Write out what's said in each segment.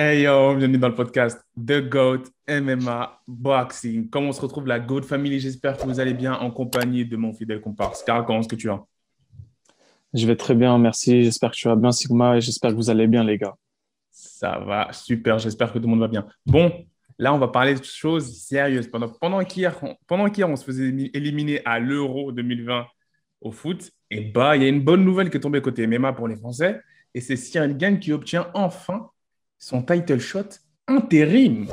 Hey yo, bienvenue dans le podcast The GOAT MMA Boxing. Comment on se retrouve la GOAT Family? J'espère que vous allez bien en compagnie de mon fidèle comparse. Carl, comment est-ce que tu vas? Je vais très bien, merci. J'espère que tu vas bien, Sigma, et j'espère que vous allez bien, les gars. Ça va, super. J'espère que tout le monde va bien. Bon, là, on va parler de choses sérieuses. Pendant, pendant qu'hier, pendant qu'hier, on se faisait éliminer à l'Euro 2020 au foot, et bah, il y a une bonne nouvelle qui est tombée côté MMA pour les Français, et c'est Cyril Gann qui obtient enfin son title shot intérim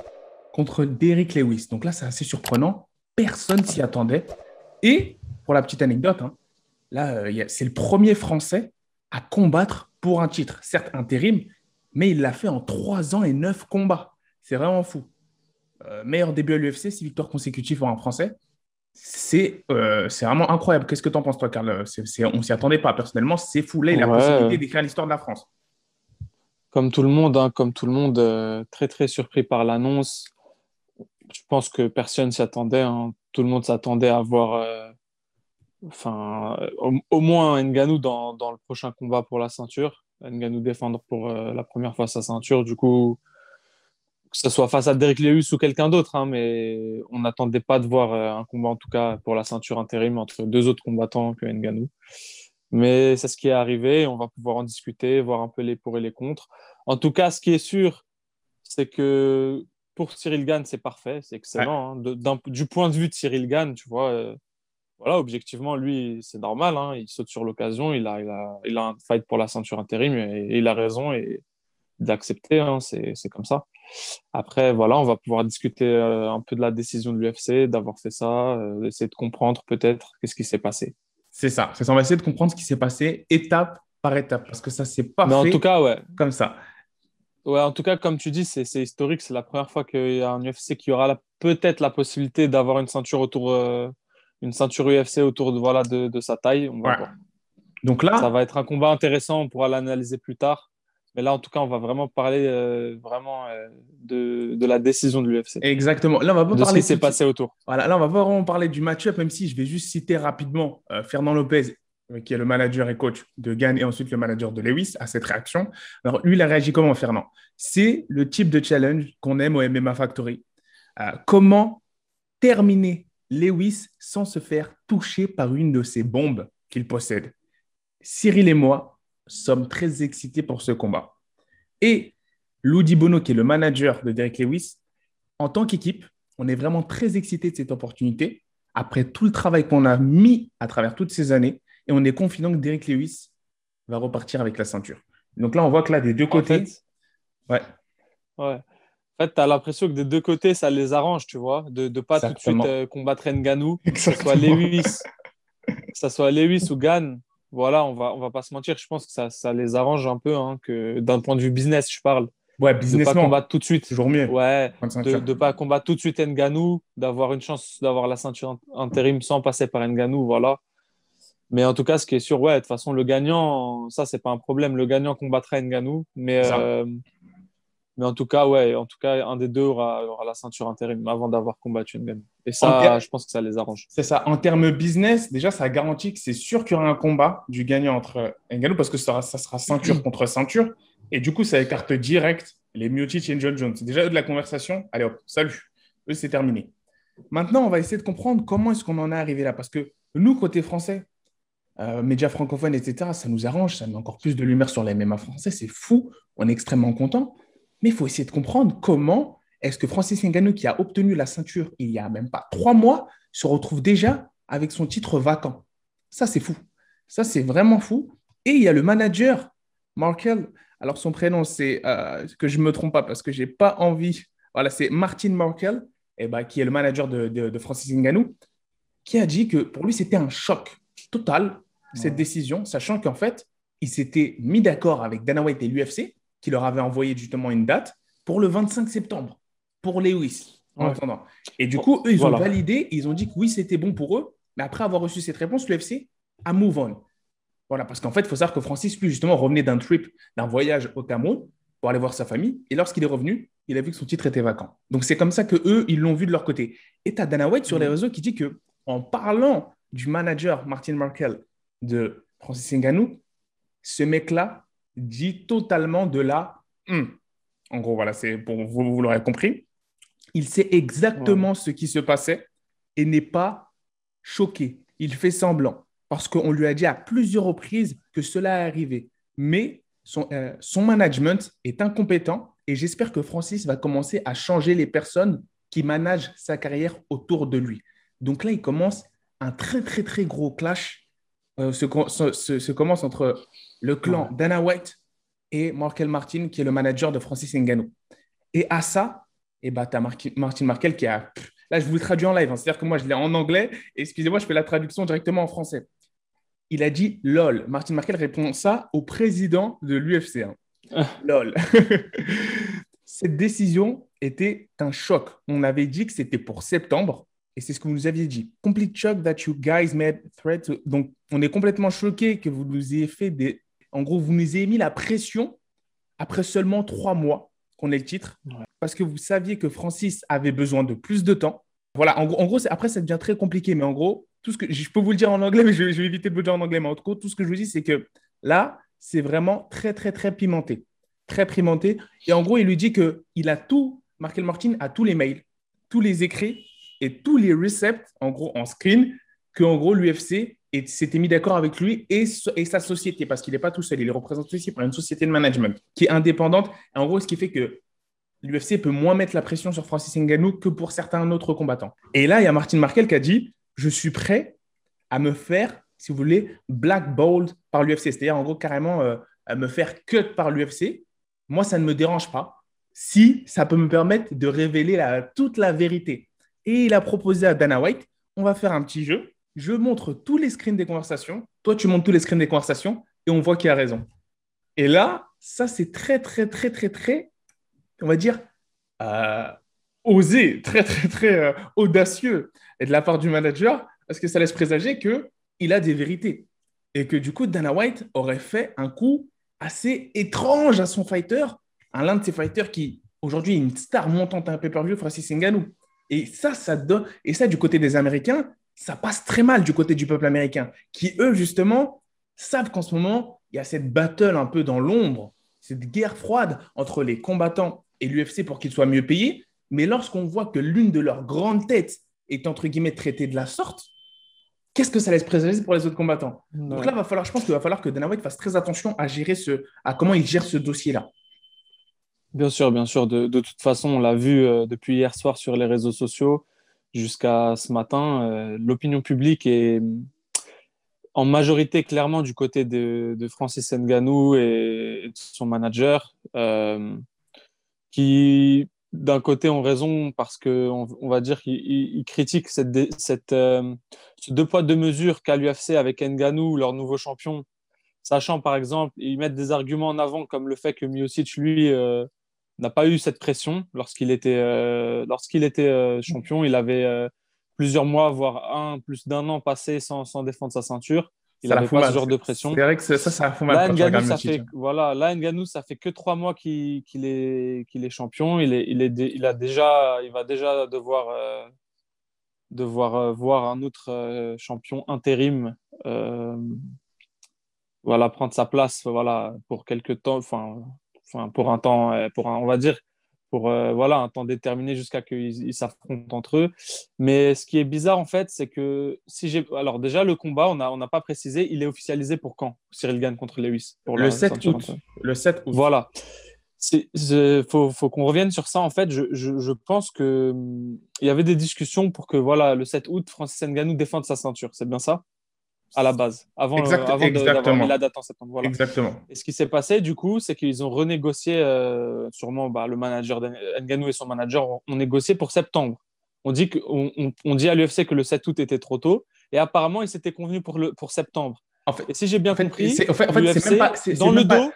contre Derrick Lewis. Donc là, c'est assez surprenant. Personne s'y attendait. Et pour la petite anecdote, hein, là, euh, c'est le premier Français à combattre pour un titre, certes intérim, mais il l'a fait en trois ans et neuf combats. C'est vraiment fou. Euh, meilleur début à l'UFC, six victoires consécutives pour un Français. C'est euh, vraiment incroyable. Qu'est-ce que tu en penses, toi, Carl On ne s'y attendait pas. Personnellement, c'est fou. Là, il a la possibilité d'écrire l'histoire de la France comme tout le monde, hein, comme tout le monde, euh, très très surpris par l'annonce. Je pense que personne s'y attendait. Hein. Tout le monde s'attendait à voir, euh, au, moins Nganou dans, dans, le prochain combat pour la ceinture. Nganou défendre pour euh, la première fois sa ceinture. Du coup, que ce soit face à Derek Lewis ou quelqu'un d'autre, hein, mais on n'attendait pas de voir un combat en tout cas pour la ceinture intérim entre deux autres combattants que Nganou. Mais c'est ce qui est arrivé. On va pouvoir en discuter, voir un peu les pour et les contre. En tout cas, ce qui est sûr, c'est que pour Cyril Gann, c'est parfait, c'est excellent. Hein. du point de vue de Cyril Gann, tu vois, euh, voilà, objectivement, lui, c'est normal. Hein. il saute sur l'occasion, il a, il, a, il a un fight pour la ceinture intérim et, il a raison et d'accepter, hein, c'est comme ça. Après, voilà, on va pouvoir discuter euh, un peu de la décision de l'UFC, d'avoir fait ça, euh, essayer de comprendre peut-être qu'est-ce qui s'est passé. C'est ça. C'est ça. On va essayer de comprendre ce qui s'est passé étape par étape parce que ça s'est pas Mais fait en tout cas, ouais. comme ça. Ouais, en tout cas, comme tu dis, c'est historique. C'est la première fois qu'il y a un UFC qui aura peut-être la possibilité d'avoir une ceinture autour, euh, une ceinture UFC autour de, voilà, de, de sa taille. On va Donc là, ça va être un combat intéressant. On pourra l'analyser plus tard. Mais là, en tout cas, on va vraiment parler euh, vraiment euh, de, de, la décision de l'UFC. Exactement. Là, on va pas de parler ce qui s'est passé autour. Voilà. Là, on va vraiment parler du match-up, même si je vais juste citer rapidement euh, Fernand Lopez, qui est le manager et coach de Gann, et ensuite le manager de Lewis, à cette réaction. Alors, lui, il a réagi comment, Fernand? C'est le type de challenge qu'on aime au MMA Factory. comment terminer Lewis sans se faire toucher par une de ces bombes qu'il possède? Cyril et moi, sommes très excités pour ce combat. Et Lou Bono, qui est le manager de Derek Lewis, en tant qu'équipe, on est vraiment très excités de cette opportunité après tout le travail qu'on a mis à travers toutes ces années. Et on est confiant que Derek Lewis va repartir avec la ceinture. Donc là, on voit que là, des deux côtés. ouais. ouais. En fait, tu as l'impression que des deux côtés, ça les arrange, tu vois, de ne pas tout de suite euh, combattre Nganou, que ce soit Lewis, que ce soit Lewis ou Gann voilà, on va, on va pas se mentir, je pense que ça, ça les arrange un peu, hein, que d'un point de vue business, je parle. Ouais, business. De pas combattre tout de suite. Toujours mieux. Ouais, de ne pas combattre tout de suite Nganou, d'avoir une chance d'avoir la ceinture intérim sans passer par Nganou, voilà. Mais en tout cas, ce qui est sûr, ouais, de toute façon, le gagnant, ça, c'est pas un problème. Le gagnant combattra Nganou, mais euh, mais en tout cas, ouais, en tout cas, un des deux aura, aura la ceinture intérim avant d'avoir combattu Ngannou. Et ça, je pense que ça les arrange. C'est ça. En termes business, déjà, ça garantit que c'est sûr qu'il y aura un combat du gagnant entre Ngannou parce que ça, ça sera ceinture contre ceinture. Et du coup, ça écarte direct les Miocic et John Jones. Déjà eux de la conversation. Allez hop, salut. Eux, c'est terminé. Maintenant, on va essayer de comprendre comment est-ce qu'on en est arrivé là. Parce que nous, côté français, euh, médias francophones, etc., ça nous arrange. Ça met encore plus de lumière sur les MMA français. C'est fou. On est extrêmement content. Mais il faut essayer de comprendre comment est-ce que Francis Ngannou, qui a obtenu la ceinture il n'y a même pas trois mois, se retrouve déjà avec son titre vacant. Ça, c'est fou. Ça, c'est vraiment fou. Et il y a le manager, Markel. Alors, son prénom, c'est euh, que je ne me trompe pas parce que je n'ai pas envie. Voilà, c'est Martin Markel, eh ben, qui est le manager de, Francis Ngannou, qui a dit que pour lui, c'était un choc total, cette décision, sachant qu'en fait, il s'était mis d'accord avec Dana White et l'UFC qui leur avait envoyé justement une date pour le 25 septembre, pour Lewis, en attendant. Et du coup, eux, ils ont validé, ils ont dit que oui, c'était bon pour eux, mais après avoir reçu cette réponse, l'UFC a move on. Voilà, parce qu'en fait, il faut savoir que Francis, lui, justement, revenait d'un trip, d'un voyage au Cameroun pour aller voir sa famille. Et lorsqu'il est revenu, il a vu que son titre était vacant. Donc, c'est comme ça que eux, ils l'ont vu de leur côté. Et tu as Dana White sur les mm. réseaux qui dit que en parlant du manager Martin Markel de Francis Ngannou, ce mec-là dit totalement de la hmm. En gros, voilà, c'est pour vous, vous l'aurez compris. Il sait exactement ce qui se passait et n'est pas choqué. Il fait semblant parce qu'on lui a dit à plusieurs reprises que cela est arrivé. Mais son, euh, son management est incompétent et j'espère que Francis va commencer à changer les personnes qui managent sa carrière autour de lui. Donc là, il commence un très, très, très gros clash. Euh, se, se, commence entre le clan Dana White et Markel Martin, qui est le manager de Francis Ngannou. Et à ça, et ben, tu as Martin Markel qui a. Là, je vous le traduis en live. Hein. C'est-à-dire que moi, je l'ai en anglais. Excusez-moi, je fais la traduction directement en français. Il a dit LOL. Martin Markel répond ça au président de l'UFC. Hein. Ah. LOL. Cette décision était un choc. On avait dit que c'était pour septembre. Et c'est ce que vous nous aviez dit. Complete shock that you guys made threat. Donc, on est complètement choqué que vous nous ayez fait des. En gros, vous nous ayez mis la pression après seulement trois mois qu'on ait le titre. Parce que vous saviez que Francis avait besoin de plus de temps. Voilà, en gros, en gros après, ça devient très compliqué. Mais en gros, tout ce que je peux vous le dire en anglais, mais je, vais éviter de vous le dire en anglais. Mais en tout tout ce que je vous dis, c'est que là, c'est vraiment très, très, très pimenté. Très pimenté. Et en gros, il lui dit qu'il a tout, Markel Martin a tous les mails, tous les écrits et tous les receipts, en gros, en screen, que en gros, l'UFC s'était mis d'accord avec lui et, et, sa société, parce qu'il n'est pas tout seul, il est représenté ici par une société de management qui est indépendante. Et en gros, ce qui fait que l'UFC peut moins mettre la pression sur Francis Ngannou que pour certains autres combattants. Et là, il y a Martin Markel qui a dit Je suis prêt à me faire, si vous voulez, blackballed par l'UFC. C'est-à-dire, en gros, carrément, euh, à me faire cut par l'UFC. Moi, ça ne me dérange pas si ça peut me permettre de révéler toute la vérité. Et il a proposé à Dana White, on va faire un petit jeu. Je montre tous les screens des conversations. Toi, tu montres tous les screens des conversations et on voit qui a raison. Et là, ça, c'est très, très, très, très, très, on va dire, euh, osé, très, très, très euh, audacieux et de la part du manager, parce que ça laisse présager qu'il a des vérités. Et que du coup, Dana White aurait fait un coup assez étrange à son fighter, à l'un de ses fighters qui, aujourd'hui, est une star montante à un pay-per-view, Francis Ngannou. Et ça, ça donne. Et ça, du côté des Américains, ça passe très mal du côté du peuple américain, qui eux, justement, savent qu'en ce moment, il y a cette battle un peu dans l'ombre, cette guerre froide entre les combattants et l'UFC pour qu'ils soient mieux payés. Mais lorsqu'on voit que l'une de leurs grandes têtes est entre guillemets traitée de la sorte, qu'est-ce que ça laisse présager pour les autres combattants? Donc là, va falloir, je pense qu'il va falloir que Dana White fasse très attention à gérer ce, à comment il gère ce dossier-là. Bien sûr, bien sûr. De, toute façon, on l'a vu euh, depuis hier soir sur les réseaux sociaux jusqu'à ce matin. Euh, l'opinion publique est en majorité clairement du côté de, Francis Nganou et, de son manager, euh, qui d'un côté ont raison parce qu'on on va dire qu'ils critiquent cette ce deux poids deux mesures qu'a l'UFC avec Nganou, leur nouveau champion, sachant par exemple, ils mettent des arguments en avant comme le fait que Miocic, lui, n'a pas eu cette pression lorsqu'il était, euh, lorsqu'il était euh, champion. Il avait euh, plusieurs mois, voire un, plus d'un an passé sans, sans défendre sa ceinture. Il n'avait pas ce genre de pression. C'est vrai que ça, ça fait mal. Là, ça fait, voilà, là, Nganou, ça fait que trois mois qu'il est, qu'il est champion. Il, est, il, est, il, a déjà, il va déjà devoir, devoir voir un autre champion intérim voilà, prendre sa place voilà, pour quelques temps. Enfin, pour un temps, euh, pour on va dire, pour euh, voilà, un temps déterminé jusqu'à qu'ils s'affrontent entre eux. Mais ce qui est bizarre, en fait, c'est que si j'ai. Alors, déjà, le combat, on n'a on pas précisé, il est officialisé pour quand Cyril gagne contre Lewis pour Le 7 août. Le 7 août. Voilà. Il faut, faut qu'on revienne sur ça. En fait, je, je, je pense qu'il hum, y avait des discussions pour que voilà, le 7 août, Francis Ngannou défende sa ceinture. C'est bien ça? À la base, avant, euh, avant d'avoir mis la date en septembre. Exactement. Et ce qui s'est passé, du coup, c'est qu'ils ont renégocié, euh, sûrement bah, le manager Nganou et son manager ont, négocié pour septembre. On dit, que, on, dit à l'UFC que le 7 août était trop tôt, et apparemment, ils s'étaient convenus pour, le, pour septembre. En fait, et si j'ai bien compris, en fait, c'est même pas, dans le dos.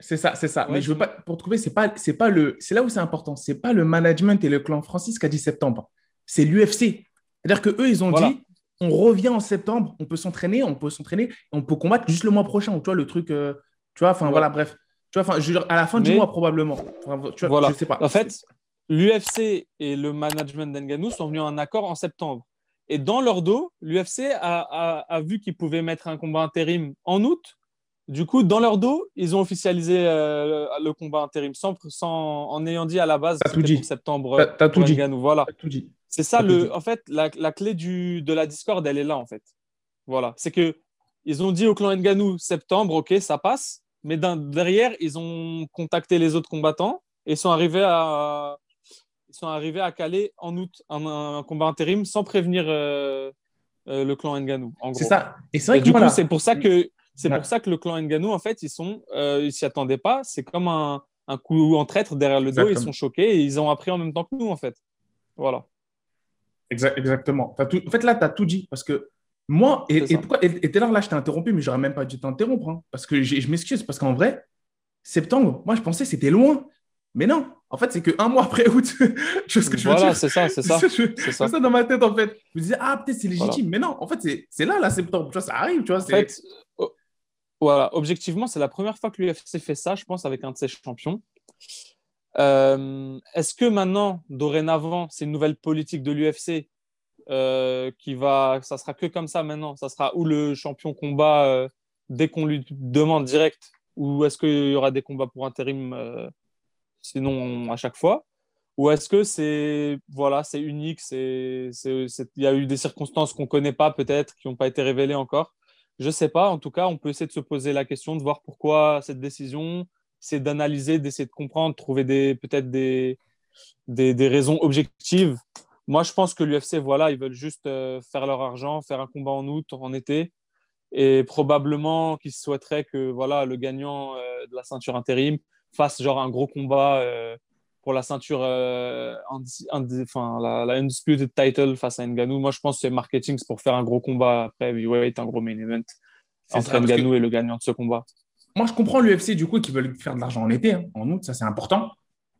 C'est ça, c'est ça. Mais je veux pas, pour trouver, c'est pas, c'est pas le, c'est là où c'est important. C'est pas le management et le clan Francis qui a dit septembre. C'est l'UFC. C'est-à-dire que eux, ils ont dit, on revient en septembre, on peut s'entraîner, on peut s'entraîner, on peut combattre juste le mois prochain. Tu vois, le truc, euh, tu vois, enfin voilà, bref. Tu vois, à la fin du mois probablement. tu vois, voilà. Je sais pas. En fait, l'UFC et le management d'Enganou sont venus à un accord en septembre. Et dans leur dos, l'UFC a, vu qu'ils pouvaient mettre un combat intérim en août Du coup, dans leur dos, ils ont officialisé euh, le combat intérim sans, sans, en ayant dit à la base tout dit. pour septembre. T'as tout dit. Voilà. tout dit. C'est ça, le, en fait, la, la, clé du, de la Discord, elle est là, en fait. Voilà. C'est que ils ont dit au clan Nganou septembre, ok, ça passe. Mais derrière, ils ont contacté les autres combattants et sont arrivés à, ils sont arrivés à caler en août un, combat intérim sans prévenir euh, euh, le clan Nganou. C'est ça. Et c'est vrai que du coup, c'est pour ça que c'est pour ça que le clan Nganou, en fait, ils sont, euh, ils s'y attendaient pas. C'est comme un, un, coup en traître derrière le dos. Ils sont choqués et ils ont appris en même temps que nous, en fait. Voilà. Exactement. As tout... En fait, là, tu as tout dit parce que moi, et, et pourquoi, et, là, là, je t'ai interrompu, mais j'aurais même pas dû t'interrompre hein, parce que je m'excuse parce qu'en vrai, septembre, moi, je pensais que c'était loin. Mais non, en fait, c'est qu'un mois après août. tu vois ce que je veux voilà, c'est ça, c'est ça. C'est ça. ça. dans ma tête, en fait. Je me disais, ah, peut-être c'est légitime. Mais non, en fait, c'est là, là, septembre. Tu vois, ça arrive, tu vois. En fait, voilà, objectivement, c'est la première fois que l'UFC fait ça, je pense, avec un de ses champions. Euh, est-ce que maintenant, dorénavant, c'est une nouvelle politique de l'UFC euh, qui va, ça sera que comme ça maintenant, ça sera où le champion combat euh, dès qu'on lui demande direct, ou est-ce qu'il y aura des combats pour intérim sinon à chaque fois, ou est-ce que c'est voilà, c'est unique, il y a eu des circonstances qu'on connaît pas peut-être, qui n'ont pas été révélées encore? Je ne sais pas. En tout cas, on peut essayer de se poser la question, de voir pourquoi cette décision, c'est d'analyser, d'essayer de comprendre, trouver des, peut-être des, raisons objectives. Moi, je pense que l'UFC, voilà, ils veulent juste euh, faire leur argent, faire un combat en août, en été. Et probablement qu'ils souhaiteraient que voilà, le gagnant euh, de la ceinture intérim fasse genre un gros combat euh, pour la ceinture, euh, enfin, la, la, Undisputed Title face à Nganou. Moi, je pense que c'est marketing, c'est pour faire un gros combat après heavyweight, un gros main event entre Nganou et le gagnant de ce combat. Moi, je comprends l'UFC du coup qui veulent faire de l'argent en été, hein, en août, ça c'est important.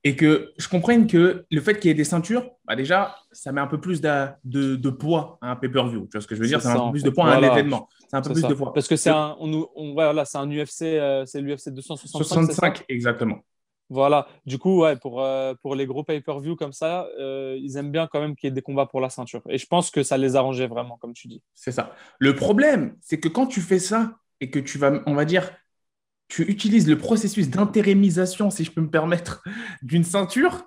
Et que je comprenne que le fait qu'il y ait des ceintures, bah déjà, ça met un peu plus de, de, poids à un pay-per-view. Tu vois ce que je veux dire? C'est un peu plus de poids à un événement. C'est un peu plus de poids. Parce que c'est un, on, voilà, c'est un UFC, euh, c'est l'UFC 265. 65, exactement. Voilà, du coup, ouais, pour, euh, pour les gros pay-per-view comme ça, euh, ils aiment bien quand même qu'il y ait des combats pour la ceinture. Et je pense que ça les arrangeait vraiment, comme tu dis. C'est ça. Le problème, c'est que quand tu fais ça et que tu vas, on va dire, tu utilises le processus d'intérimisation, si je peux me permettre, d'une ceinture,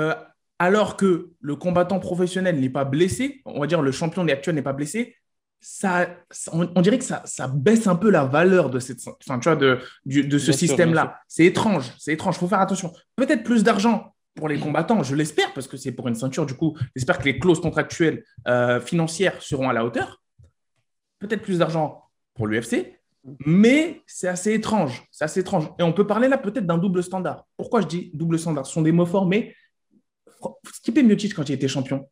euh, alors que le combattant professionnel n'est pas blessé, on va dire le champion actuel n'est pas blessé, ça, on, dirait que ça, ça, baisse un peu la valeur de, cette, enfin, tu vois, de, de ce système-là. C'est étrange, c'est étrange, il faut faire attention. Peut-être plus d'argent pour les combattants, je l'espère, parce que c'est pour une ceinture, du coup, j'espère que les clauses contractuelles euh, financières seront à la hauteur. Peut-être plus d'argent pour l'UFC, mais c'est assez étrange, c'est assez étrange. Et on peut parler là peut-être d'un double standard. Pourquoi je dis double standard? Ce sont des mots forts, mais Stipe Miocic, quand il était champion,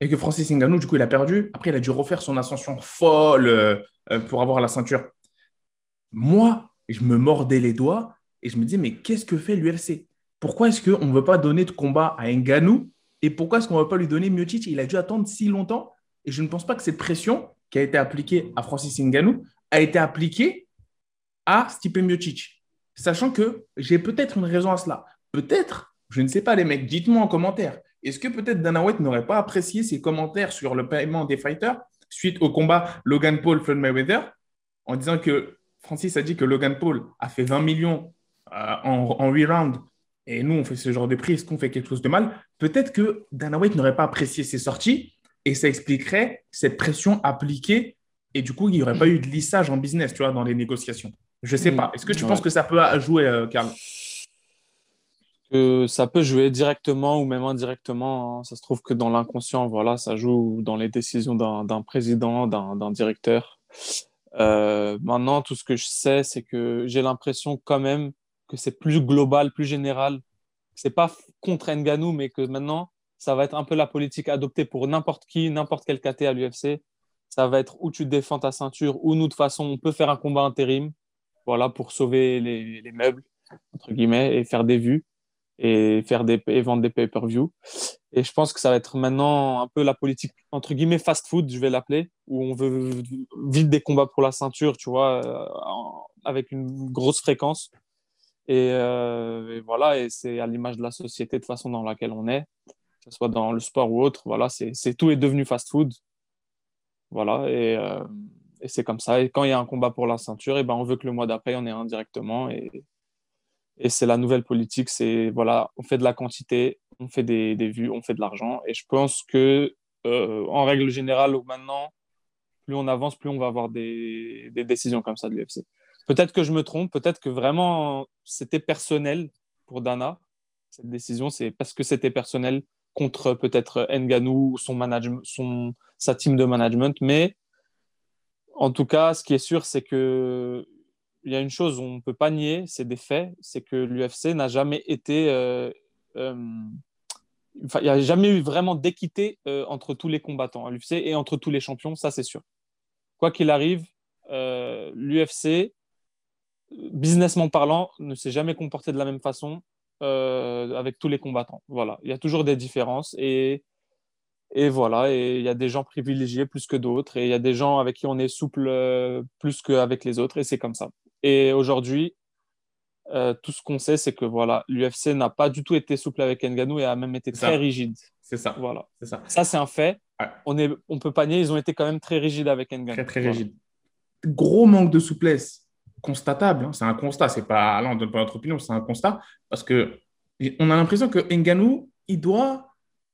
et que Francis Ngannou, du coup, il a perdu. Après, il a dû refaire son ascension folle euh, euh, pour avoir la ceinture. Moi, je me mordais les doigts et je me disais, mais qu'est-ce que fait l'UFC Pourquoi est-ce qu'on ne veut pas donner de combat à Ngannou? Et pourquoi est-ce qu'on ne veut pas lui donner Miocic? Il a dû attendre si longtemps et je ne pense pas que cette pression qui a été appliquée à Francis Ngannou a été appliquée à Stipe Miocic. Sachant que j'ai peut-être une raison à cela. Peut-être, je ne sais pas les mecs, dites-moi en commentaire. Est-ce que peut-être Dana White n'aurait pas apprécié ses commentaires sur le paiement des fighters suite au combat Logan Paul Floyd Mayweather en disant que Francis a dit que Logan Paul a fait 20 millions euh, en, en 8 rounds et nous on fait ce genre de prix, est-ce qu'on fait quelque chose de mal? Peut-être que Dana White n'aurait pas apprécié ses sorties et ça expliquerait cette pression appliquée et du coup il n'y aurait pas eu de lissage en business, tu vois, dans les négociations. Je ne sais mm. pas. Est-ce que tu penses que ça peut jouer, euh, Karl? Que ça peut jouer directement ou même indirectement. Hein. Ça se trouve que dans l'inconscient, voilà, ça joue dans les décisions d'un président, d'un directeur. Euh, maintenant, tout ce que je sais, c'est que j'ai l'impression quand même que c'est plus global, plus général. C'est pas contre Nganou, mais que maintenant, ça va être un peu la politique adoptée pour n'importe qui, n'importe quel KT à l'UFC. Ça va être où tu défends ta ceinture, ou nous, de toute façon, on peut faire un combat intérim, voilà, pour sauver les, les meubles, entre guillemets, et faire des vues et faire des et vendre des pay-per-view. Et je pense que ça va être maintenant un peu la politique entre guillemets fast-food, je vais l'appeler, où on veut vite des combats pour la ceinture, tu vois, euh, avec une grosse fréquence. Euh, et, voilà, et c'est à l'image de la société de façon dans laquelle on est, que ce soit dans le sport ou autre. Voilà, c'est tout est devenu fast-food. Voilà, et, euh, et c'est comme ça. Et quand il y a un combat pour la ceinture, et ben, on veut que le mois d'après, en ait un directement. Et c'est la nouvelle politique. C'est voilà, on fait de la quantité, on fait des, des vues, on fait de l'argent. Et je pense que, euh, en règle générale, maintenant, plus on avance, plus on va avoir des, des décisions comme ça de l'UFC. Peut-être que je me trompe, peut-être que vraiment c'était personnel pour Dana. Cette décision, c'est parce que c'était personnel contre peut-être Nganou ou son son, sa team de management. Mais en tout cas, ce qui est sûr, c'est que il y a une chose on ne peut pas nier, c'est des faits, c'est que l'UFC n'a jamais été. Euh, euh, il n'y a jamais eu vraiment d'équité euh, entre tous les combattants à l'UFC et entre tous les champions, ça c'est sûr. Quoi qu'il arrive, l'UFC, businessment parlant, ne s'est jamais comporté de la même façon avec tous les combattants. Voilà, il y a toujours des différences et et voilà, et il y a des gens privilégiés plus que d'autres, et il y a des gens avec qui on est souple euh, plus qu'avec les autres, et c'est comme ça. Et aujourd'hui, euh, tout ce qu'on sait, c'est que voilà, l'UFC n'a pas du tout été souple avec Nganou et a même été très rigide. C'est ça. Voilà. C'est ça. Ça, c'est un fait. On est, on peut pas nier, ils ont été quand même très rigides avec Nganou. Très, très rigide. Gros manque de souplesse constatable. Hein. C'est un constat. C'est pas, là, on donne pas notre opinion, c'est un constat. Parce que on a l'impression que Nganou, il doit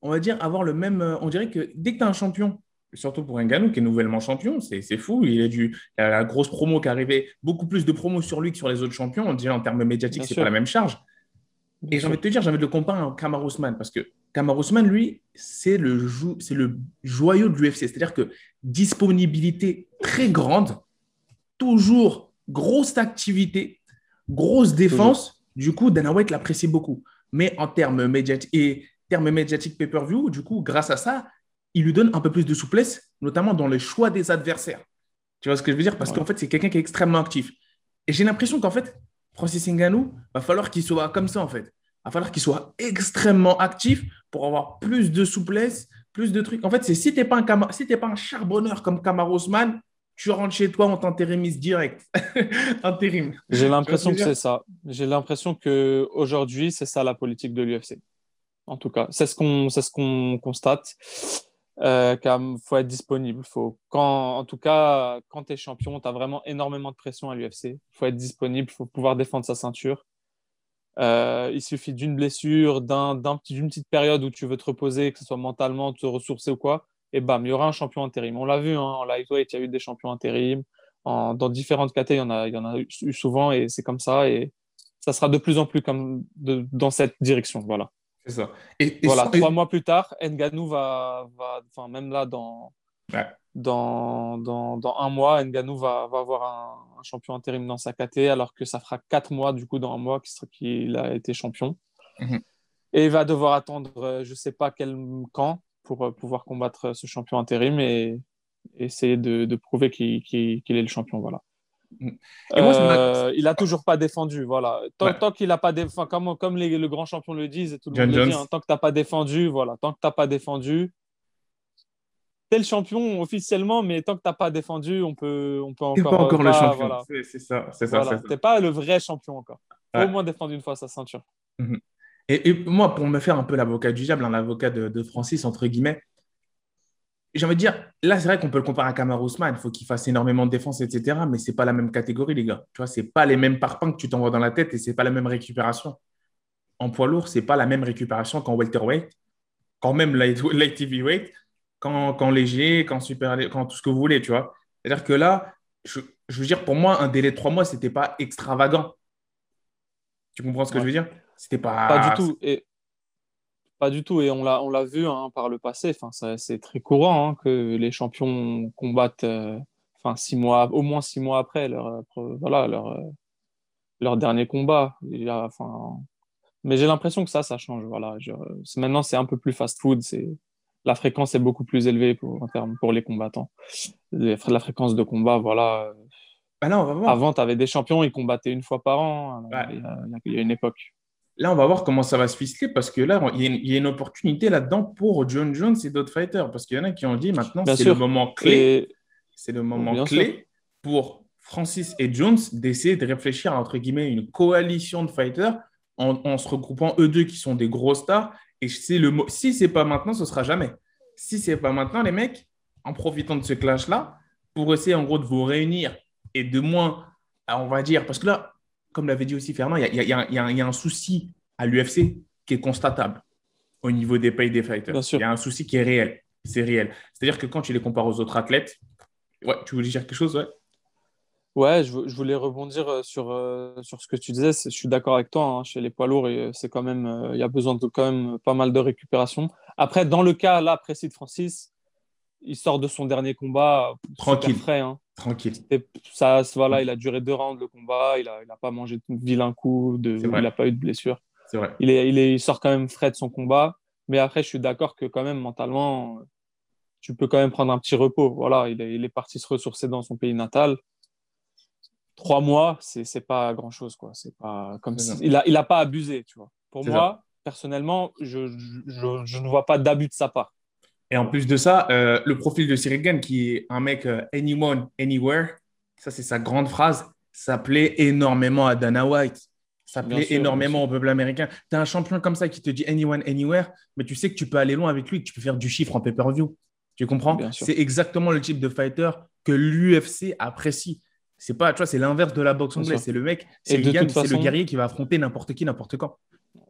on va dire, avoir le même. Euh, on dirait que dès que tu as un champion, surtout pour Ngannou qui est nouvellement champion, c'est fou. Il, a a la grosse promo qui arrivait, beaucoup plus de promo sur lui que sur les autres champions. On dirait en termes médiatiques, c'est pas la même charge. et j'ai envie de te dire, j'ai envie de le comparer à Kamar Ousmane parce que Kamar Ousmane, lui, c'est le, c'est le joyau de l'UFC. C'est-à-dire que disponibilité très grande, toujours grosse activité, grosse défense. Du coup, Dana White l'apprécie beaucoup. Mais en termes médiatiques, et terme médiatique pay-per-view, du coup, grâce à ça, il lui donne un peu plus de souplesse, notamment dans le choix des adversaires. Tu vois ce que je veux dire? Parce qu'en fait, c'est quelqu'un qui est extrêmement actif. Et j'ai l'impression qu'en fait, Francis Ngannou, va falloir qu'il soit comme ça, en fait. Va falloir qu'il soit extrêmement actif pour avoir plus de souplesse, plus de trucs. En fait, c'est si tu n'es pas, un si pas un charbonneur comme Kamar Osman, tu rentres chez toi, on t'intérimise direct. Intérim. J'ai l'impression que c'est ça. J'ai l'impression qu'aujourd'hui, c'est ça la politique de l'UFC en tout cas. C'est ce qu'on ce qu'on constate. Euh, faut être disponible. Faut, quand, en tout cas, quand tu es champion, tu as vraiment énormément de pression à l'UFC. Faut être disponible, faut pouvoir défendre sa ceinture. Euh, il suffit d'une blessure, d'une d'un, petite période où tu veux te reposer, que ce soit mentalement, te ressourcer ou quoi, et bam, il y aura un champion intérim. On l'a vu hein, en lightweight, il y a eu des champions intérim. En, dans différentes catégories, il y en a, y en a eu souvent et c'est comme ça. Et ça sera de plus en plus comme dans cette direction. Voilà. C'est ça. Et, voilà, trois mois plus tard, Nganou va, va enfin, même là, dans, dans, dans, dans, un mois, Nganou va, va avoir un, champion intérim dans sa KT, alors que ça fera quatre mois, du coup, dans un mois qu'il a été champion. Mhm. Et il va devoir attendre, euh, je ne sais pas quel camp, pour euh, pouvoir combattre ce champion intérim et, essayer de, de prouver qu'il est le champion. Voilà. Euh, il a toujours pas défendu, voilà. Tant, qu'il a pas défendu, comme, comme les, le grand champion le disent, et tout le monde le dit, hein, tant que t'as pas défendu, voilà, tant que t'as pas défendu, t'es le champion officiellement, mais tant que t'as pas défendu, on peut, on peut encore. pas encore le champion. C'est ça, c'est ça. T'es pas le vrai champion encore. Faut au moins défendre une fois sa ceinture. Mhm. et, moi, pour me faire un peu l'avocat du diable, l'avocat de, de Francis entre guillemets, j'ai envie de dire, là, c'est vrai qu'on peut le comparer à Kamar Ousmane. Il faut qu'il fasse énormément de défense, etc. Mais ce n'est pas la même catégorie, les gars. Tu vois, ce n'est pas les mêmes parpaings que tu t'envoies dans la tête et ce n'est pas la même récupération. En poids lourd, ce n'est pas la même récupération qu'en welterweight, quand même light, light heavyweight, quand, léger, quand super, quand tout ce que vous voulez, tu vois. C'est-à-dire que là, je, veux dire, pour moi, un délai de trois mois, ce n'était pas extravagant. Tu comprends ce que je veux dire? C'était pas. Pas du tout. Et pas du tout. Et on l'a, on l'a vu hein, par le passé. Enfin, c'est très courant hein, que les champions combattent euh, enfin, six mois, au moins six mois après leur, euh, voilà, leur, euh, leur dernier combat. enfin, mais j'ai l'impression que ça, ça change. Voilà. maintenant, c'est un peu plus fast-food. C'est, la fréquence est beaucoup plus élevée pour, en termes, pour les combattants. la fréquence de combat, voilà. Bah non, on va Avant, tu avais des champions, ils combattaient une fois par an. il y a une époque. Là, on va voir comment ça va se ficeler parce que là, il y a une, opportunité là-dedans pour John Jones et d'autres fighters. Parce qu'il y en a qui ont dit maintenant, c'est le moment clé. C'est le moment clé pour Francis et Jones d'essayer de réfléchir à, entre guillemets, une coalition de fighters en, se regroupant eux deux qui sont des gros stars. Et c'est le si c'est pas maintenant, ce sera jamais. Si c'est pas maintenant, les mecs, en profitant de ce clash-là, pour essayer en gros de vous réunir et de moins, on va dire, parce que là, comme l'avait dit aussi Fernand, il y, a, un souci à l'UFC qui est constatable au niveau des pays des fighters. Il y a un souci qui est réel. C'est réel. C'est-à-dire que quand tu les compares aux autres athlètes, ouais, tu voulais dire quelque chose, ouais? Ouais, je, voulais rebondir euh, sur, euh, sur ce que tu disais. Je suis d'accord avec toi. Hein, chez les poids lourds, c'est quand même, euh, il y a besoin de quand même pas mal de récupération. Après, dans le cas là précis de Francis, il sort de son dernier combat tranquille, frais. Hein. Tranquille. Ça, voilà, il a duré deux rounds le combat. Il n'a il a pas mangé de vilain coup. De, il n'a pas eu de blessure. C'est vrai. Il, est, il, est, il sort quand même frais de son combat. Mais après, je suis d'accord que quand même mentalement, tu peux quand même prendre un petit repos. Voilà, il est, il est parti se ressourcer dans son pays natal trois mois, c'est n'est pas grand chose quoi. C'est pas comme il a il a pas abusé, tu vois. Pour moi, personnellement, je, je, je, ne vois pas d'abus de sa part. Et en plus de ça, euh, le profil de Cyril Gann, qui est un mec euh, anyone, anywhere, ça c'est sa grande phrase, ça plaît énormément à Dana White. Ça plaît énormément au peuple américain. Tu as un champion comme ça qui te dit anyone, anywhere, mais tu sais que tu peux aller loin avec lui, que tu peux faire du chiffre en pay-per-view. Tu comprends? C'est exactement le type de fighter que l'UFC apprécie. C'est pas, tu vois, c'est l'inverse de la boxe anglaise. C'est le mec, c'est le guerrier qui va affronter n'importe qui, n'importe quand.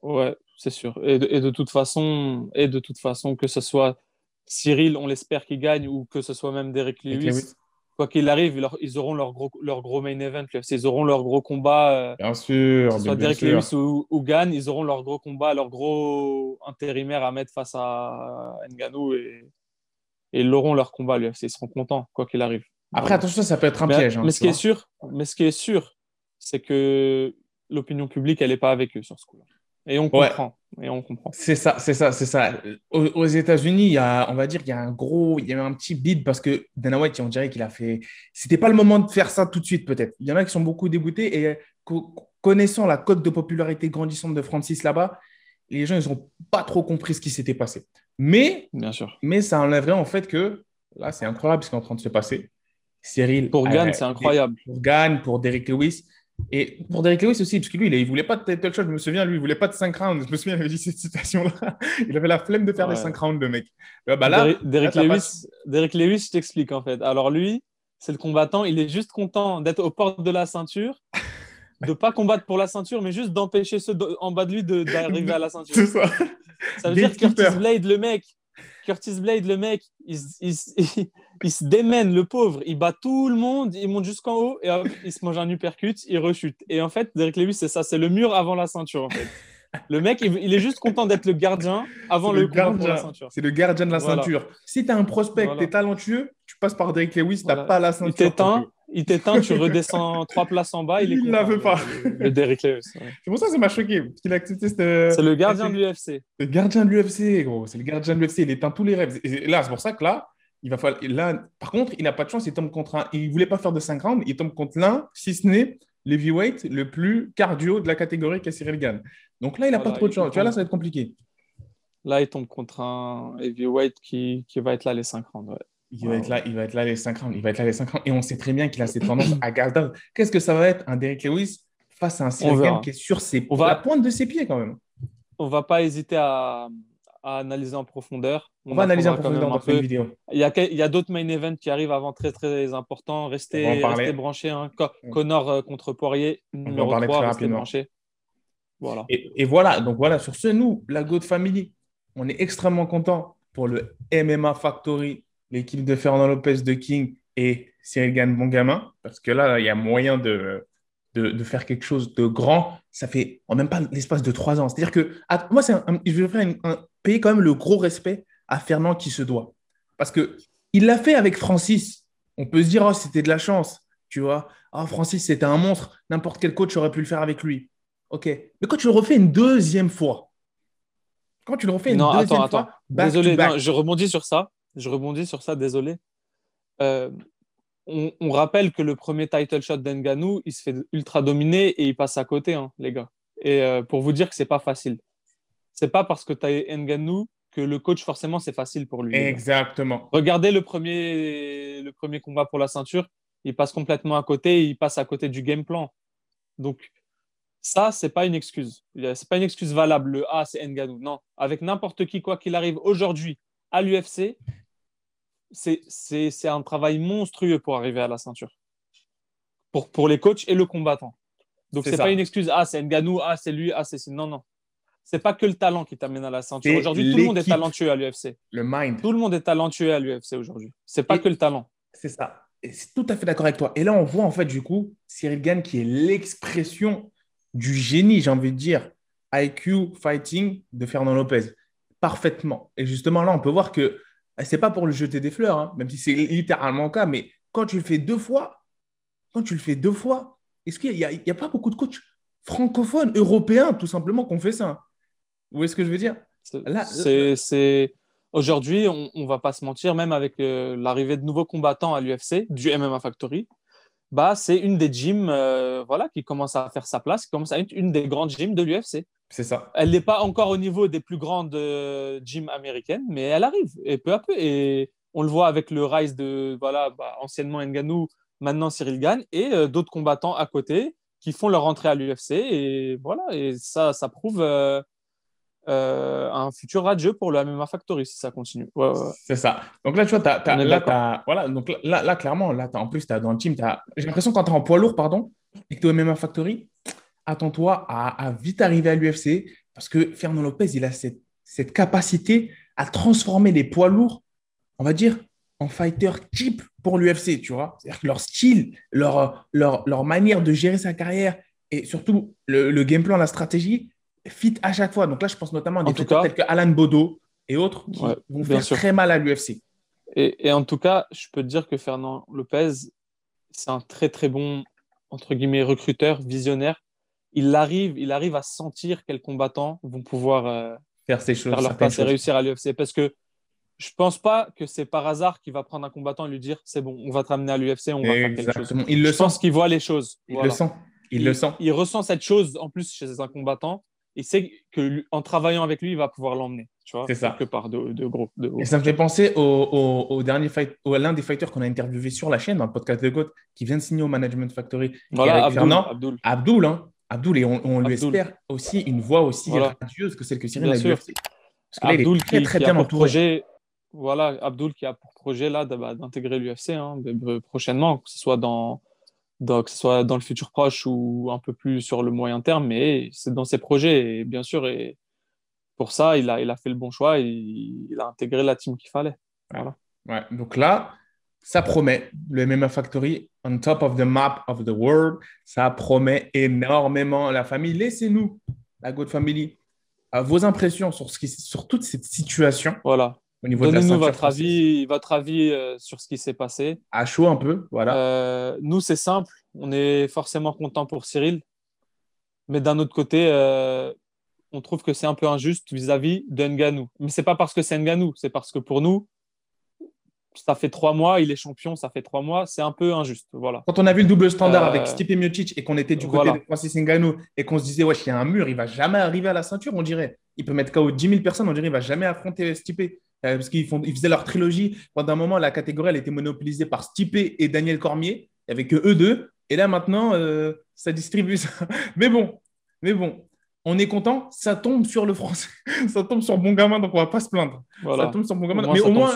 Ouais, c'est sûr. Et de, toute façon, et de toute façon, que ce soit Cyril, on l'espère qu'il gagne, ou que ce soit même Derek Lewis, quoi qu'il arrive, ils, auront leur gros, leur gros main event. Ils auront leur gros combat. Euh, bien sûr. Que ce soit Derek Lewis ou, ou Gann, ils auront leur gros combat, leur gros intérimaire à mettre face à Nganou et, et ils auront leur combat l'UFC. Ils seront contents, quoi qu'il arrive. Après, attention, ça peut être un piège. Hein, mais, ce qui est sûr, mais ce qui est sûr, c'est que l'opinion publique, elle n'est pas avec eux sur ce coup-là. Et on comprend. Et on comprend. C'est ça, c'est ça, c'est ça. Aux, États-Unis, il y a, on va dire, il y a un gros, il y a un petit bid parce que Dana White, on dirait qu'il a fait. C'était pas le moment de faire ça tout de suite, peut-être. Il y en a qui sont beaucoup déboutés et connaissant la cote de popularité grandissante de Francis là-bas, les gens, ils n'ont pas trop compris ce qui s'était passé. Mais, Bien sûr. mais ça enlèverait en fait que là, c'est incroyable ce qui est en train de se passer. Cyril. Pour Gann, euh, c'est incroyable. Pour Gann, pour Derek Lewis. Et pour Derek Lewis aussi, parce que lui, il ne voulait pas de title shot. Je me souviens, lui, il ne voulait pas de 5 rounds. Je me souviens, il avait dit cette citation-là. Il avait la flemme de faire les 5 rounds, le mec. Bah là, Derek, Lewis, Derek Lewis, je t'explique en fait. Alors lui, c'est le combattant. Il est juste content d'être aux portes de la ceinture, de ne pas combattre pour la ceinture, mais juste d'empêcher ceux en bas de lui d'arriver à la ceinture. C'est ça. Ça veut dire que Curtis Blade, le mec, Curtis Blade, le mec, il, se démène, le pauvre. Il bat tout le monde, il monte jusqu'en haut et il se mange un uppercut, il rechute. Et en fait, Derek Lewis, c'est ça, c'est le mur avant la ceinture. En fait. Le mec, il, est juste content d'être le gardien avant le, gardien. la ceinture. C'est le gardien de la ceinture. Si tu as un prospect, tu es talentueux, tu passes par Derek Lewis, tu n'as pas la ceinture il t'éteint, tu redescends trois places en bas. Il ne la veut pas. Le, Derrick Lewis. C'est pour ça que ça m'a choqué. qu'il a accepté C'est le gardien de l'UFC. Le gardien de l'UFC, gros. C'est le gardien de l'UFC. Il éteint tous les rêves. Et là, c'est pour ça que là, il va falloir. Là, par contre, il n'a pas de chance. Il tombe contre un. Il ne voulait pas faire de 5 rounds. Il tombe contre l'un, si ce n'est l'heavyweight le plus cardio de la catégorie qu'est Cyril Gann. Donc là, il n'a pas trop de chance. Tu vois, là, ça va être compliqué. Là, il tombe contre un heavyweight qui, qui va être là les 5 rounds. Il va, être là, il va être là les 5 rounds. Il va être là les 5 rounds. Et on sait très bien qu'il a cette tendance à garder. Qu'est-ce que ça va être un Derek Lewis face à un Cyril qui est sur ses, on va... la pointe de ses pieds quand même On va pas hésiter à, à analyser en profondeur. On, va analyser en profondeur dans une vidéo. Il y a, il y a d'autres main events qui arrivent avant très très importants. Restez, restez branchés. Hein. Connor euh, contre Poirier, numéro 3, restez branchés. Voilà. Et, et, voilà, donc voilà, sur ce, nous, la God Family, on est extrêmement content pour le MMA Factory l'équipe de Fernand Lopez de King et Cyril Gann Bongamin, parce que là, il y a moyen de, de, faire quelque chose de grand. Ça fait en même pas l'espace de trois ans. C'est-à-dire que moi, je veux faire un, payer quand même le gros respect à Fernand qui se doit. Parce que il l'a fait avec Francis. On peut se dire, oh, c'était de la chance, tu vois. Oh, Francis, c'était un monstre. N'importe quel coach aurait pu le faire avec lui. OK. Mais quand tu le refais une deuxième fois, quand tu le refais une deuxième fois, Désolé, je rebondis sur ça je rebondis sur ça, désolé. Euh, on, rappelle que le premier title shot d'Enganou, il se fait ultra dominer et il passe à côté, hein, les gars. Et euh, pour vous dire que c'est pas facile. C'est pas parce que tu as Nganou que le coach, forcément, c'est facile pour lui. Exactement. Regardez le premier, le premier combat pour la ceinture, il passe complètement à côté, il passe à côté du game plan. Donc, ça, c'est pas une excuse. C'est pas une excuse valable. Le A, c'est Nganou. Non, avec n'importe qui, quoi qu'il arrive aujourd'hui à l'UFC, c'est un travail monstrueux pour arriver à la ceinture. Pour, pour les coachs et le combattant. Donc, c'est pas une excuse. Ah, c'est Nganou, ah, c'est lui, ah, c'est. Non, non. C'est pas que le talent qui t'amène à la ceinture. Aujourd'hui, tout le monde est talentueux à l'UFC. Le mind. Tout le monde est talentueux à l'UFC aujourd'hui. C'est pas que le talent. C'est ça. C'est tout à fait d'accord avec toi. Et là, on voit en fait, du coup, Cyril Gann qui est l'expression du génie, j'ai envie de dire, IQ fighting de Fernand Lopez. Parfaitement. Et justement, là, on peut voir que eh, c'est pas pour le jeter des fleurs, hein, même si c'est littéralement le cas, mais quand tu le fais deux fois, quand tu le fais deux fois, est-ce qu'il n'y a, pas beaucoup de coachs francophones, européens, tout simplement, qui ont fait ça? Vous voyez ce que je veux dire? C'est Aujourd'hui, on ne va pas se mentir, même avec euh, l'arrivée de nouveaux combattants à l'UFC, du MMA Factory, bah, c'est une des gyms euh, voilà, qui commence à faire sa place, qui commence à être une des grandes gyms de l'UFC. C'est ça. Elle n'est pas encore au niveau des plus grandes euh, gyms américaines, mais elle arrive, et peu à peu. Et on le voit avec le rise de, voilà, bah, anciennement Nganou, maintenant Cyril Gann, et d'autres combattants à côté qui font leur entrée à l'UFC. Et voilà, et ça, ça prouve euh, un futur radieux pour le MMA Factory si ça continue. C'est ça. Donc là, tu vois, là, voilà, donc là, là, clairement, là, en plus, as, dans le team, j'ai l'impression quand tu es en poids lourd, pardon, et que tu es au MMA Factory, attends-toi à, vite arriver à l'UFC parce que Fernand Lopez, il a cette, cette capacité à transformer les poids lourds, on va dire, en fighter type pour l'UFC, tu vois. C'est-à-dire que leur style, leur, leur, leur, manière de gérer sa carrière et surtout le, le game plan, la stratégie, fit à chaque fois. Donc là, je pense notamment à des fighters tels que Alan Bodo et autres qui vont faire très mal à l'UFC. Et, en tout cas, je peux te dire que Fernand Lopez, c'est un très très bon entre guillemets recruteur, visionnaire. Il arrive, il arrive à sentir quels combattants vont pouvoir euh, faire ces choses, faire leur place et réussir à l'UFC. Parce que je pense pas que c'est par hasard qu'il va prendre un combattant et lui dire c'est bon, on va te ramener à l'UFC, on va faire quelque chose. Il le je sent. pense qu'il voit les choses. Il le sent. Il, le sent. Il ressent cette chose en plus chez un combattant il sait qu'en travaillant avec lui, il va pouvoir l'emmener. Tu vois, c'est ça. Quelque part de, de gros. Et ça me fait penser au, dernier fight, à l'un des fighters qu'on a interviewé sur la chaîne, dans le podcast de GOAT, qui vient de signer au Management Factory. Voilà, Abdul, Abdul. hein. Abdul, et on, lui espère aussi une voix aussi radieuse que celle que Cyril a eu. Parce que là, il est très, très bien entouré. Projet, voilà, Abdul qui a pour projet là d'intégrer l'UFC hein, prochainement, que ce soit dans que ce soit dans le futur proche ou un peu plus sur le moyen terme, mais c'est dans ses projets, et bien sûr. Et pour ça, il a, il a fait le bon choix et il a intégré la team qu'il fallait. Voilà. Ouais, donc là, ça promet. Le MMA Factory, on top of the map of the world, ça promet énormément. La famille, laissez-nous, la Good Family, vos impressions sur, ce qui, sur toute cette situation. Voilà. Donnez-nous votre avis, votre avis euh, sur ce qui s'est passé. À chaud un peu, voilà. Euh, nous, c'est simple. On est forcément content pour Cyril. Mais d'un autre côté, euh, on trouve que c'est un peu injuste vis-à-vis de Nganou. Mais ce n'est pas parce que c'est Nganou, c'est parce que pour nous, ça fait trois mois, il est champion, ça fait trois mois, c'est un peu injuste. Voilà. Quand on a vu le double standard avec Stipe Miocic et qu'on était du côté de Francis Ngannou et qu'on se disait, ouais, il y a un mur, il va jamais arriver à la ceinture, on dirait. Il peut mettre KO 10 000 personnes, on dirait, il va jamais affronter Stipe. Euh, parce qu'ils ils faisaient leur trilogie. Pendant un moment, la catégorie, elle était monopolisée par Stipe et Daniel Cormier. Il n'y avait que eux deux. Et là, maintenant, euh, ça distribue ça. Mais bon, mais bon, on est content. Ça tombe sur le français. ça tombe sur bon gamin, donc on ne va pas se plaindre. Ça tombe sur bon gamin. mais au moins,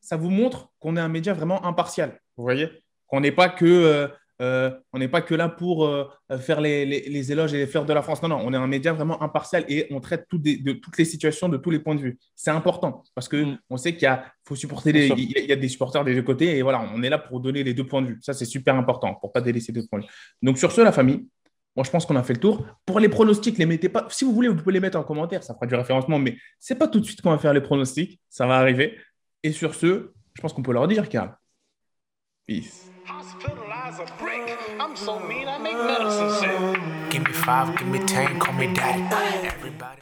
ça vous montre qu'on est un média vraiment impartial. Vous voyez? Qu'on n'est pas que. Euh, on n'est pas que là pour euh, faire les, éloges et les fleurs de la France. Non, non, on est un média vraiment impartial et on traite de toutes les situations, de tous les points de vue. C'est important parce que mm. on sait qu'il faut supporter il y a des supporters des deux côtés et voilà, on est là pour donner les deux points de vue. Ça, c'est super important pour pas délaisser deux points de vue. Donc sur ce, la famille. Moi, je pense qu'on a fait le tour. Pour les pronostics, les mettez pas. Si vous voulez, vous pouvez les mettre en commentaire. Ça fera du référencement, mais c'est pas tout de suite qu'on va faire les pronostics. Ça va arriver. Et sur ce, je pense qu'on peut leur dire, Carl. Peace. I'm so mean, I make medicine sick. Give me five, give me ten, call me daddy. Everybody.